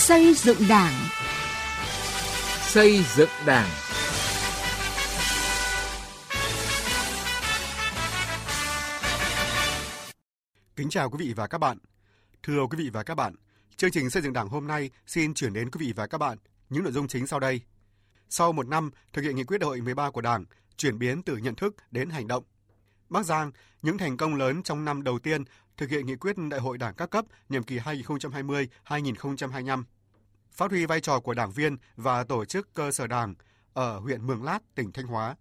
Xây dựng Đảng. Xây dựng Đảng. Kính chào quý vị và các bạn. Thưa quý vị và các bạn, chương trình xây dựng Đảng hôm nay xin chuyển đến quý vị và các bạn những nội dung chính sau đây. Sau một năm thực hiện nghị quyết đại hội 13 của Đảng, chuyển biến từ nhận thức đến hành động. Bắc Giang, những thành công lớn trong năm đầu tiên thực hiện nghị quyết đại hội Đảng các cấp nhiệm kỳ 2020-2025. Phát huy vai trò của đảng viên và tổ chức cơ sở Đảng ở huyện Mường Lát, tỉnh Thanh Hóa.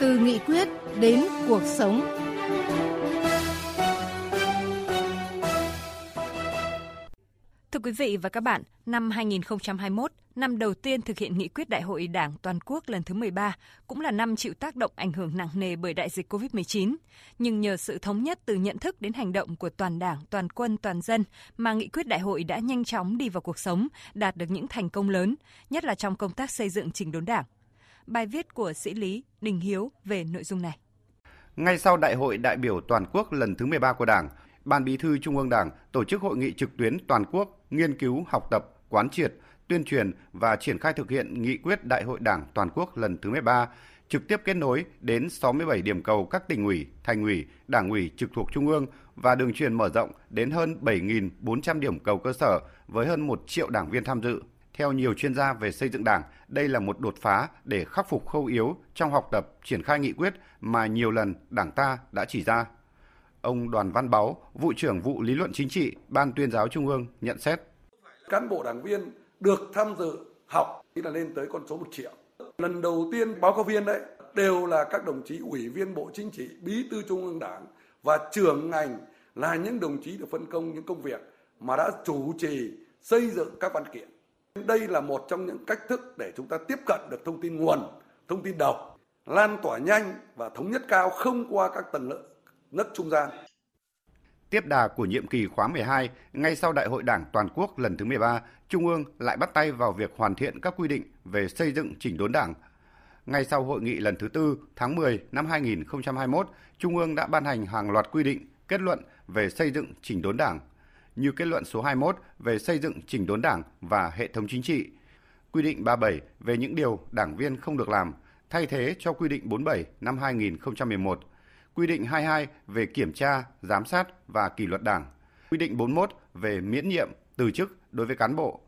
Từ nghị quyết đến cuộc sống. Thưa quý vị và các bạn, năm 2021, năm đầu tiên thực hiện nghị quyết Đại hội Đảng toàn quốc lần thứ 13, cũng là năm chịu tác động ảnh hưởng nặng nề bởi đại dịch COVID-19. Nhưng nhờ sự thống nhất từ nhận thức đến hành động của toàn Đảng, toàn quân, toàn dân mà nghị quyết đại hội đã nhanh chóng đi vào cuộc sống, đạt được những thành công lớn, nhất là trong công tác xây dựng chỉnh đốn Đảng. Bài viết của sĩ lý Đình Hiếu về nội dung này. Ngay sau Đại hội đại biểu toàn quốc lần thứ 13 của Đảng, Ban Bí thư Trung ương Đảng tổ chức hội nghị trực tuyến toàn quốc nghiên cứu, học tập, quán triệt, tuyên truyền và triển khai thực hiện nghị quyết Đại hội Đảng toàn quốc lần thứ 13, trực tiếp kết nối đến 67 điểm cầu các tỉnh ủy, thành ủy, đảng ủy trực thuộc Trung ương và đường truyền mở rộng đến hơn 7.400 điểm cầu cơ sở với hơn 1 triệu đảng viên tham dự. Theo nhiều chuyên gia về xây dựng đảng, đây là một đột phá để khắc phục khâu yếu trong học tập triển khai nghị quyết mà nhiều lần đảng ta đã chỉ ra. Ông Đoàn Văn Báu, vụ trưởng vụ lý luận chính trị, Ban tuyên giáo Trung ương nhận xét. Cán bộ đảng viên được tham dự học thì là lên tới con số 1 triệu. Lần đầu tiên báo cáo viên đấy đều là các đồng chí ủy viên Bộ Chính trị, bí thư Trung ương Đảng và trưởng ngành là những đồng chí được phân công những công việc mà đã chủ trì xây dựng các văn kiện. Đây là một trong những cách thức để chúng ta tiếp cận được thông tin nguồn, thông tin độc, lan tỏa nhanh và thống nhất cao không qua các tầng lớp nấc trung gian. Tiếp đà của nhiệm kỳ khóa 12, ngay sau Đại hội Đảng toàn quốc lần thứ 13, Trung ương lại bắt tay vào việc hoàn thiện các quy định về xây dựng chỉnh đốn Đảng. Ngay sau hội nghị lần thứ tư tháng 10 năm 2021, Trung ương đã ban hành hàng loạt quy định, kết luận về xây dựng chỉnh đốn Đảng, như kết luận số 21 về xây dựng chỉnh đốn Đảng và hệ thống chính trị, quy định 37 về những điều đảng viên không được làm, thay thế cho quy định 47 năm 2011 quy định 22 về kiểm tra, giám sát và kỷ luật đảng, quy định 41 về miễn nhiệm, từ chức đối với cán bộ,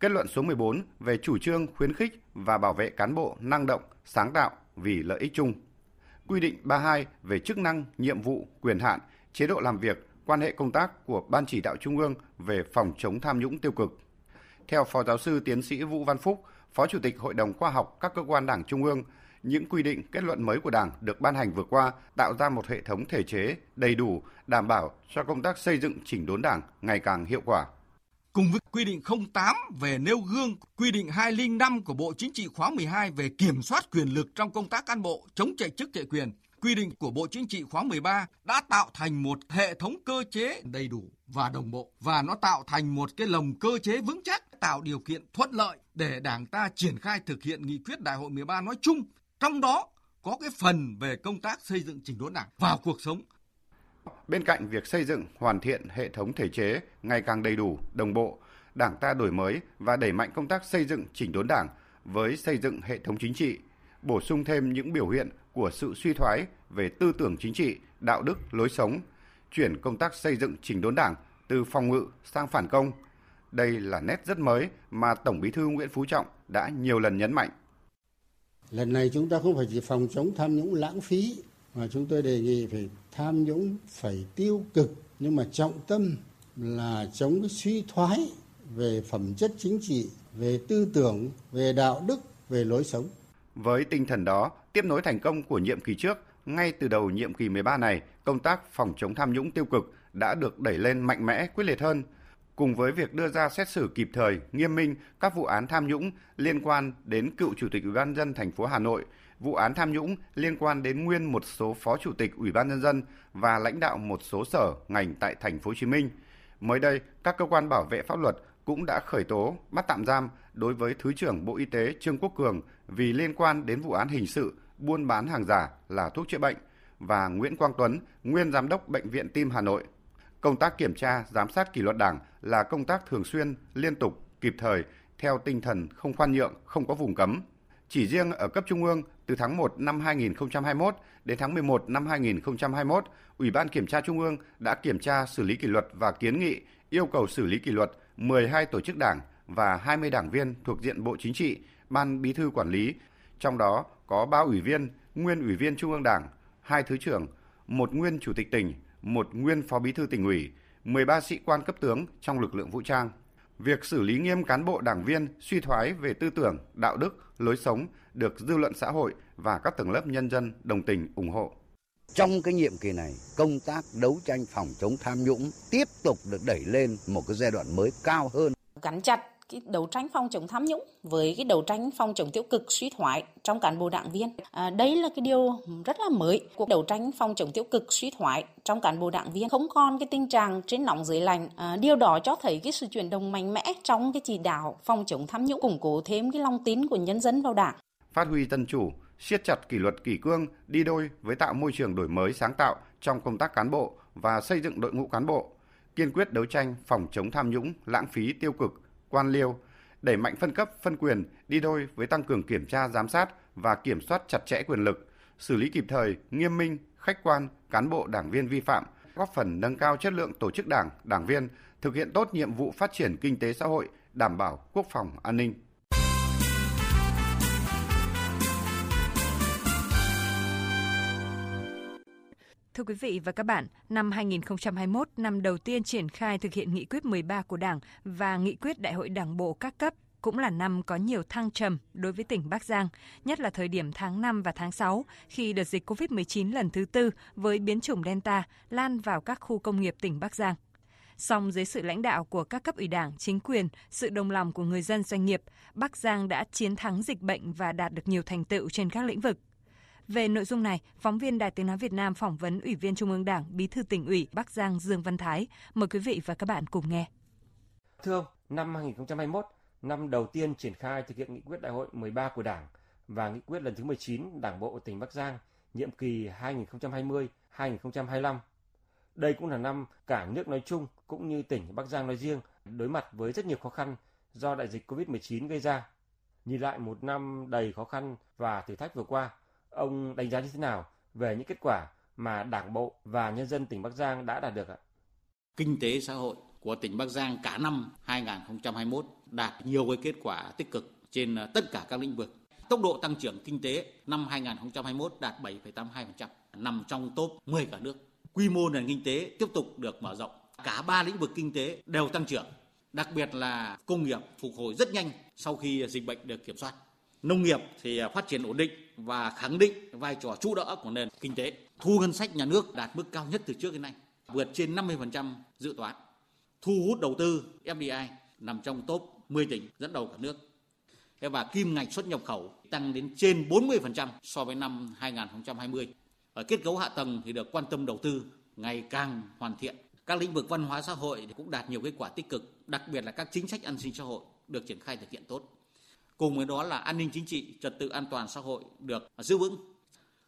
kết luận số 14 về chủ trương khuyến khích và bảo vệ cán bộ năng động, sáng tạo vì lợi ích chung, quy định 32 về chức năng, nhiệm vụ, quyền hạn, chế độ làm việc, quan hệ công tác của Ban chỉ đạo Trung ương về phòng chống tham nhũng tiêu cực. Theo Phó Giáo sư Tiến sĩ Vũ Văn Phúc, Phó Chủ tịch Hội đồng Khoa học các cơ quan Đảng Trung ương, những quy định kết luận mới của Đảng được ban hành vừa qua tạo ra một hệ thống thể chế đầy đủ, đảm bảo cho công tác xây dựng chỉnh đốn Đảng ngày càng hiệu quả. Cùng với quy định 08 về nêu gương, quy định 205 của Bộ Chính trị khóa 12 về kiểm soát quyền lực trong công tác cán bộ, chống chạy chức chạy quyền, quy định của Bộ Chính trị khóa 13 đã tạo thành một hệ thống cơ chế đầy đủ và đồng bộ và nó tạo thành một cái lồng cơ chế vững chắc tạo điều kiện thuận lợi để Đảng ta triển khai thực hiện nghị quyết Đại hội 13 nói chung trong đó có cái phần về công tác xây dựng chỉnh đốn đảng vào cuộc sống. Bên cạnh việc xây dựng hoàn thiện hệ thống thể chế ngày càng đầy đủ, đồng bộ, Đảng ta đổi mới và đẩy mạnh công tác xây dựng chỉnh đốn Đảng với xây dựng hệ thống chính trị, bổ sung thêm những biểu hiện của sự suy thoái về tư tưởng chính trị, đạo đức, lối sống, chuyển công tác xây dựng chỉnh đốn Đảng từ phòng ngự sang phản công. Đây là nét rất mới mà Tổng Bí thư Nguyễn Phú Trọng đã nhiều lần nhấn mạnh. Lần này chúng ta không phải chỉ phòng chống tham nhũng lãng phí mà chúng tôi đề nghị phải tham nhũng phải tiêu cực nhưng mà trọng tâm là chống cái suy thoái về phẩm chất chính trị, về tư tưởng, về đạo đức, về lối sống. Với tinh thần đó, tiếp nối thành công của nhiệm kỳ trước, ngay từ đầu nhiệm kỳ 13 này, công tác phòng chống tham nhũng tiêu cực đã được đẩy lên mạnh mẽ, quyết liệt hơn – cùng với việc đưa ra xét xử kịp thời, nghiêm minh các vụ án tham nhũng liên quan đến cựu chủ tịch Ủy ban nhân dân thành phố Hà Nội, vụ án tham nhũng liên quan đến nguyên một số phó chủ tịch Ủy ban nhân dân và lãnh đạo một số sở ngành tại thành phố Hồ Chí Minh. Mới đây, các cơ quan bảo vệ pháp luật cũng đã khởi tố, bắt tạm giam đối với Thứ trưởng Bộ Y tế Trương Quốc Cường vì liên quan đến vụ án hình sự buôn bán hàng giả là thuốc chữa bệnh và Nguyễn Quang Tuấn, nguyên giám đốc Bệnh viện Tim Hà Nội Công tác kiểm tra, giám sát kỷ luật Đảng là công tác thường xuyên, liên tục, kịp thời, theo tinh thần không khoan nhượng, không có vùng cấm. Chỉ riêng ở cấp trung ương, từ tháng 1 năm 2021 đến tháng 11 năm 2021, Ủy ban Kiểm tra Trung ương đã kiểm tra xử lý kỷ luật và kiến nghị yêu cầu xử lý kỷ luật 12 tổ chức đảng và 20 đảng viên thuộc diện Bộ Chính trị, Ban Bí thư quản lý, trong đó có 3 ủy viên, nguyên ủy viên Trung ương Đảng, hai thứ trưởng, một nguyên chủ tịch tỉnh, một nguyên phó bí thư tỉnh ủy, 13 sĩ quan cấp tướng trong lực lượng vũ trang. Việc xử lý nghiêm cán bộ đảng viên suy thoái về tư tưởng, đạo đức, lối sống được dư luận xã hội và các tầng lớp nhân dân đồng tình ủng hộ. Trong cái nhiệm kỳ này, công tác đấu tranh phòng chống tham nhũng tiếp tục được đẩy lên một cái giai đoạn mới cao hơn. Gắn chặt cái đấu tranh phòng chống tham nhũng với cái đấu tranh phòng chống tiêu cực suy thoái trong cán bộ đảng viên. À, đây là cái điều rất là mới. Cuộc đấu tranh phòng chống tiêu cực suy thoái trong cán bộ đảng viên không còn cái tình trạng trên nóng dưới lạnh. À, điều đó cho thấy cái sự chuyển động mạnh mẽ trong cái chỉ đạo phòng chống tham nhũng, củng cố thêm cái lòng tin của nhân dân vào đảng. Phát huy dân chủ, siết chặt kỷ luật kỷ cương đi đôi với tạo môi trường đổi mới sáng tạo trong công tác cán bộ và xây dựng đội ngũ cán bộ, kiên quyết đấu tranh phòng chống tham nhũng, lãng phí tiêu cực, quan liêu, đẩy mạnh phân cấp, phân quyền đi đôi với tăng cường kiểm tra giám sát và kiểm soát chặt chẽ quyền lực, xử lý kịp thời, nghiêm minh, khách quan cán bộ đảng viên vi phạm, góp phần nâng cao chất lượng tổ chức đảng, đảng viên, thực hiện tốt nhiệm vụ phát triển kinh tế xã hội, đảm bảo quốc phòng an ninh. Thưa quý vị và các bạn, năm 2021, năm đầu tiên triển khai thực hiện nghị quyết 13 của Đảng và nghị quyết Đại hội Đảng bộ các cấp cũng là năm có nhiều thăng trầm đối với tỉnh Bắc Giang, nhất là thời điểm tháng 5 và tháng 6 khi đợt dịch COVID-19 lần thứ tư với biến chủng Delta lan vào các khu công nghiệp tỉnh Bắc Giang. Song dưới sự lãnh đạo của các cấp ủy đảng, chính quyền, sự đồng lòng của người dân doanh nghiệp, Bắc Giang đã chiến thắng dịch bệnh và đạt được nhiều thành tựu trên các lĩnh vực. Về nội dung này, phóng viên Đài Tiếng Nói Việt Nam phỏng vấn Ủy viên Trung ương Đảng, Bí thư tỉnh ủy Bắc Giang Dương Văn Thái. Mời quý vị và các bạn cùng nghe. Thưa ông, năm 2021, năm đầu tiên triển khai thực hiện nghị quyết đại hội 13 của Đảng và nghị quyết lần thứ 19 Đảng bộ tỉnh Bắc Giang nhiệm kỳ 2020-2025. Đây cũng là năm cả nước nói chung cũng như tỉnh Bắc Giang nói riêng đối mặt với rất nhiều khó khăn do đại dịch COVID-19 gây ra. Nhìn lại một năm đầy khó khăn và thử thách vừa qua, Ông đánh giá như thế nào về những kết quả mà Đảng bộ và nhân dân tỉnh Bắc Giang đã đạt được ạ? Kinh tế xã hội của tỉnh Bắc Giang cả năm 2021 đạt nhiều cái kết quả tích cực trên à, tất cả các lĩnh vực. Tốc độ tăng trưởng kinh tế năm 2021 đạt 7,82%, nằm trong top 10 cả nước. Quy mô nền kinh tế tiếp tục được mở rộng. Cả ba lĩnh vực kinh tế đều tăng trưởng. Đặc biệt là công nghiệp phục hồi rất nhanh sau khi dịch bệnh được kiểm soát. Nông nghiệp thì à, phát triển ổn định và khẳng định vai trò trụ đỡ của nền kinh tế. Thu ngân sách nhà nước đạt mức cao nhất từ trước đến nay, vượt trên 50% dự toán. Thu hút đầu tư FDI nằm trong top 10 tỉnh dẫn đầu cả nước. Và kim ngạch xuất nhập khẩu tăng đến trên 40% so với năm 2020. Ở kết cấu hạ tầng thì được quan tâm đầu tư ngày càng hoàn thiện. Các lĩnh vực văn hóa xã hội cũng đạt nhiều kết quả tích cực, đặc biệt là các chính sách an sinh xã hội được triển khai thực hiện tốt. Cùng với đó là an ninh chính trị, trật tự an toàn xã hội được giữ vững.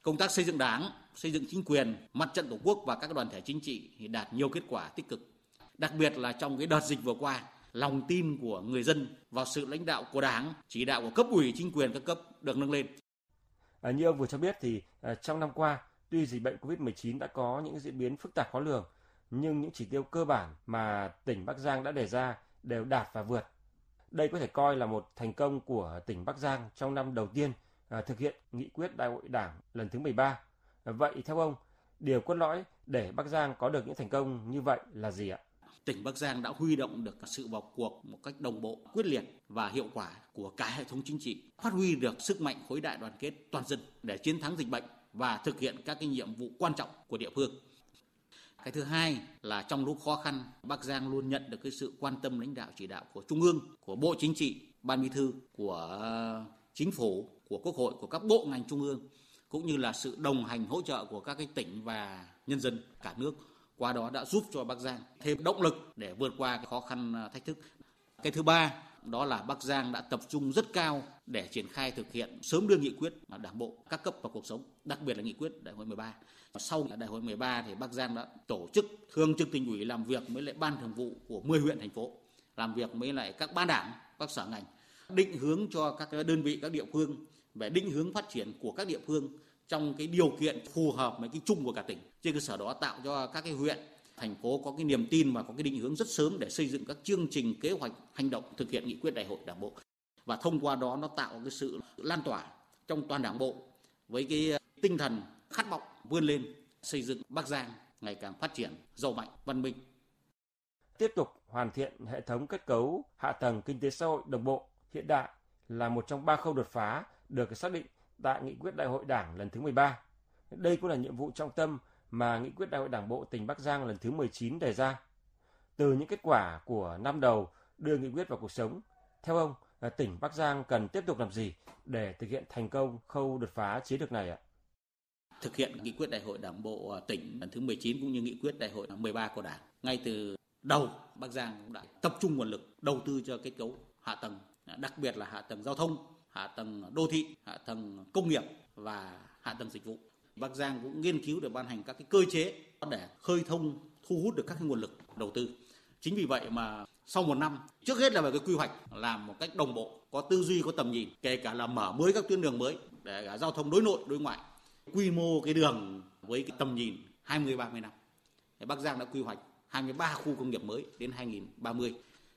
Công tác xây dựng đảng, xây dựng chính quyền, mặt trận tổ quốc và các đoàn thể chính trị thì đạt nhiều kết quả tích cực. Đặc biệt là trong cái đợt dịch vừa qua, lòng tin của người dân vào sự lãnh đạo của đảng, chỉ đạo của cấp ủy chính quyền các cấp được nâng lên. À, như ông vừa cho biết thì à, trong năm qua, tuy dịch bệnh COVID-19 đã có những diễn biến phức tạp khó lường, nhưng những chỉ tiêu cơ bản mà tỉnh Bắc Giang đã đề ra đều đạt và vượt đây có thể coi là một thành công của tỉnh Bắc Giang trong năm đầu tiên à, thực hiện nghị quyết đại hội đảng lần thứ 13. Vậy theo ông, điều cốt lõi để Bắc Giang có được những thành công như vậy là gì ạ? Tỉnh Bắc Giang đã huy động được sự vào cuộc một cách đồng bộ, quyết liệt và hiệu quả của cả hệ thống chính trị, phát huy được sức mạnh khối đại đoàn kết toàn dân để chiến thắng dịch bệnh và thực hiện các cái nhiệm vụ quan trọng của địa phương. Cái thứ hai là trong lúc khó khăn, Bắc Giang luôn nhận được cái sự quan tâm lãnh đạo chỉ đạo của Trung ương, của Bộ Chính trị, Ban Bí thư, của ờ, Chính phủ, của Quốc hội, của các bộ ngành Trung ương, cũng như là sự đồng hành hỗ trợ của các cái tỉnh và nhân dân cả nước. Qua đó đã giúp cho Bắc Giang thêm động lực để vượt qua cái khó khăn ờ, thách thức. Cái thứ ba đó là Bắc Giang đã tập trung rất cao để triển khai thực hiện sớm đưa nghị quyết mà Đảng bộ các cấp vào cuộc sống, đặc biệt là nghị quyết Đại hội 13. Sau Đại hội 13 thì Bắc Giang đã tổ chức thường trực tỉnh ủy làm việc với lại ban thường vụ của 10 huyện thành phố, làm việc với lại các ban đảng, các sở ngành, định hướng cho các đơn vị các địa phương về định hướng phát triển của các địa phương trong cái điều kiện phù hợp với cái chung của cả tỉnh. Trên cơ sở đó tạo cho các cái huyện thành phố có cái niềm tin và có cái định hướng rất sớm để xây dựng các chương trình kế hoạch hành động thực hiện nghị quyết đại hội đảng bộ và thông qua đó nó tạo cái sự lan tỏa trong toàn đảng bộ với cái tinh thần khát vọng vươn lên xây dựng Bắc Giang ngày càng phát triển giàu mạnh, văn minh tiếp tục hoàn thiện hệ thống kết cấu hạ tầng kinh tế xã hội đồng bộ hiện đại là một trong ba khâu đột phá được xác định tại nghị quyết đại hội đảng lần thứ 13. Đây cũng là nhiệm vụ trọng tâm mà nghị quyết đại hội đảng bộ tỉnh Bắc Giang lần thứ 19 đề ra. Từ những kết quả của năm đầu đưa nghị quyết vào cuộc sống, theo ông, à, tỉnh Bắc Giang cần tiếp tục làm gì để thực hiện thành công khâu đột phá chiến lược này ạ? Thực hiện nghị quyết đại hội đảng bộ à, tỉnh lần thứ 19 cũng như nghị quyết đại hội 13 của đảng. Ngay từ đầu, Bắc Giang cũng đã tập trung nguồn lực đầu tư cho kết cấu hạ tầng, à, đặc biệt là hạ tầng giao thông, hạ tầng đô thị, hạ tầng công nghiệp và hạ tầng dịch vụ. Bắc Giang cũng nghiên cứu để ban hành các cái cơ chế để khơi thông thu hút được các cái nguồn lực đầu tư. Chính vì vậy mà sau một năm, trước hết là về cái quy hoạch làm một cách đồng bộ, có tư duy, có tầm nhìn, kể cả là mở mới các tuyến đường mới để cả giao thông đối nội, đối ngoại. Quy mô cái đường với cái tầm nhìn 20 30 năm. Thì Bắc Giang đã quy hoạch 23 khu công nghiệp mới đến 2030.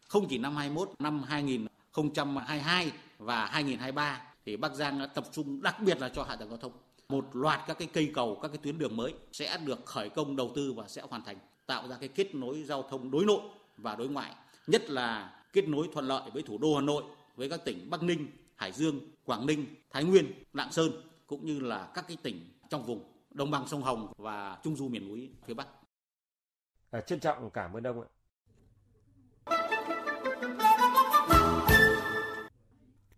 Không chỉ năm 21, năm 2022 và 2023 thì Bắc Giang đã tập trung đặc biệt là cho hạ tầng giao thông. Một loạt các cái cây cầu, các cái tuyến đường mới sẽ được khởi công đầu tư và sẽ hoàn thành, tạo ra cái kết nối giao thông đối nội và đối ngoại, nhất là kết nối thuận lợi với thủ đô Hà Nội, với các tỉnh Bắc Ninh, Hải Dương, Quảng Ninh, Thái Nguyên, Lạng Sơn cũng như là các cái tỉnh trong vùng đồng bằng sông Hồng và trung du miền núi phía Bắc. À, trân trọng cảm ơn ông ạ.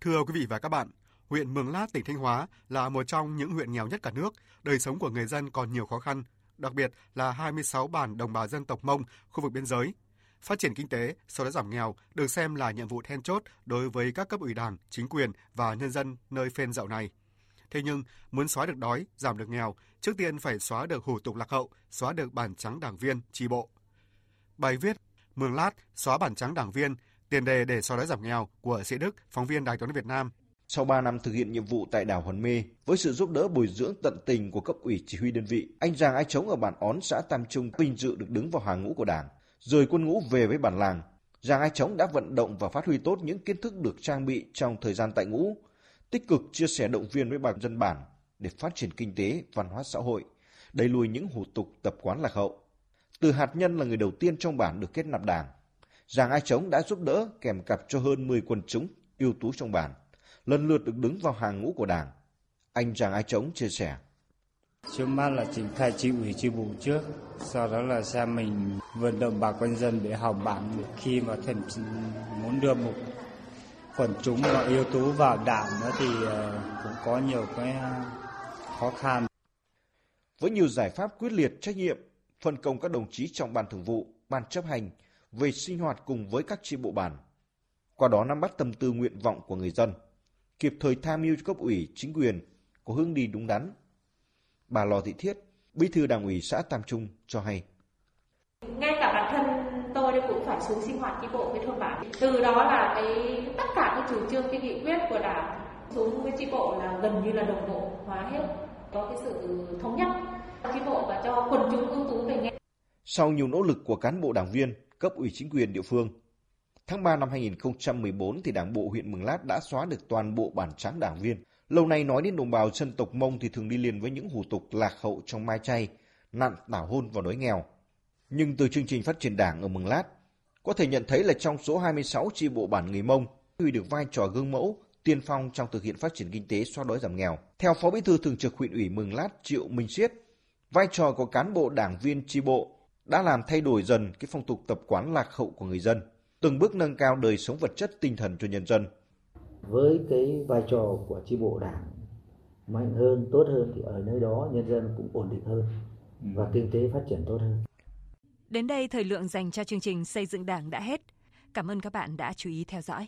Thưa quý vị và các bạn, huyện Mường Lát, tỉnh Thanh Hóa là một trong những huyện nghèo nhất cả nước, đời sống của người dân còn nhiều khó khăn, đặc biệt là 26 bản đồng bào dân tộc Mông, khu vực biên giới. Phát triển kinh tế, sau đó giảm nghèo được xem là nhiệm vụ then chốt đối với các cấp ủy đảng, chính quyền và nhân dân nơi phên dậu này. Thế nhưng, muốn xóa được đói, giảm được nghèo, trước tiên phải xóa được hủ tục lạc hậu, xóa được bản trắng đảng viên, tri bộ. Bài viết Mường Lát xóa bản trắng đảng viên, tiền đề để xóa đói giảm nghèo của Sĩ Đức, phóng viên Đài tiếng Việt Nam. Sau 3 năm thực hiện nhiệm vụ tại đảo Hòn Mê, với sự giúp đỡ bồi dưỡng tận tình của cấp ủy chỉ huy đơn vị, anh Giàng Ai Trống ở bản Ón xã Tam Trung vinh dự được đứng vào hàng ngũ của Đảng. Rời quân ngũ về với bản làng, Giàng Ai Trống đã vận động và phát huy tốt những kiến thức được trang bị trong thời gian tại ngũ, tích cực chia sẻ động viên với bà dân bản để phát triển kinh tế, văn hóa xã hội, đẩy lùi những hủ tục tập quán lạc hậu. Từ hạt nhân là người đầu tiên trong bản được kết nạp đảng, Giàng Ai Trống đã giúp đỡ kèm cặp cho hơn 10 quần chúng ưu tú trong bản, lần lượt được đứng vào hàng ngũ của đảng. Anh Giàng Ai Trống chia sẻ. Trước mắt là triển khai chi ủy chi bộ trước, sau đó là xem mình vận động bà con dân để họp bản khi mà thành muốn đưa một quần chúng và yếu tố vào đảng thì cũng có nhiều cái khó khăn. Với nhiều giải pháp quyết liệt trách nhiệm, phân công các đồng chí trong ban thường vụ, ban chấp hành về sinh hoạt cùng với các chi bộ bản. Qua đó nắm bắt tâm tư nguyện vọng của người dân, kịp thời tham mưu cho cấp ủy, chính quyền có hướng đi đúng đắn. Bà Lò Thị Thiết, Bí thư Đảng ủy xã Tam Trung cho hay. Ngay cả bản thân tôi cũng phải xuống sinh hoạt chi bộ với thôn bản. Từ đó là cái tất cả các chủ trương cái nghị quyết của đảng xuống với chi bộ là gần như là đồng bộ hóa hết, có cái sự thống nhất chi bộ và cho quần chúng ưu tú về nghe. Sau nhiều nỗ lực của cán bộ đảng viên, cấp ủy chính quyền địa phương, tháng 3 năm 2014 thì Đảng bộ huyện Mường Lát đã xóa được toàn bộ bản trắng đảng viên. Lâu nay nói đến đồng bào dân tộc Mông thì thường đi liền với những hủ tục lạc hậu trong mai chay, nạn tảo hôn và đói nghèo. Nhưng từ chương trình phát triển đảng ở Mường Lát, có thể nhận thấy là trong số 26 chi bộ bản người Mông huy được vai trò gương mẫu, tiên phong trong thực hiện phát triển kinh tế xóa đói giảm nghèo. Theo Phó Bí thư Thường trực huyện ủy Mường Lát Triệu Minh Siết, vai trò của cán bộ đảng viên chi bộ đã làm thay đổi dần cái phong tục tập quán lạc hậu của người dân, từng bước nâng cao đời sống vật chất tinh thần cho nhân dân. Với cái vai trò của chi bộ đảng mạnh hơn, tốt hơn thì ở nơi đó nhân dân cũng ổn định hơn và kinh tế phát triển tốt hơn. Đến đây thời lượng dành cho chương trình xây dựng đảng đã hết. Cảm ơn các bạn đã chú ý theo dõi.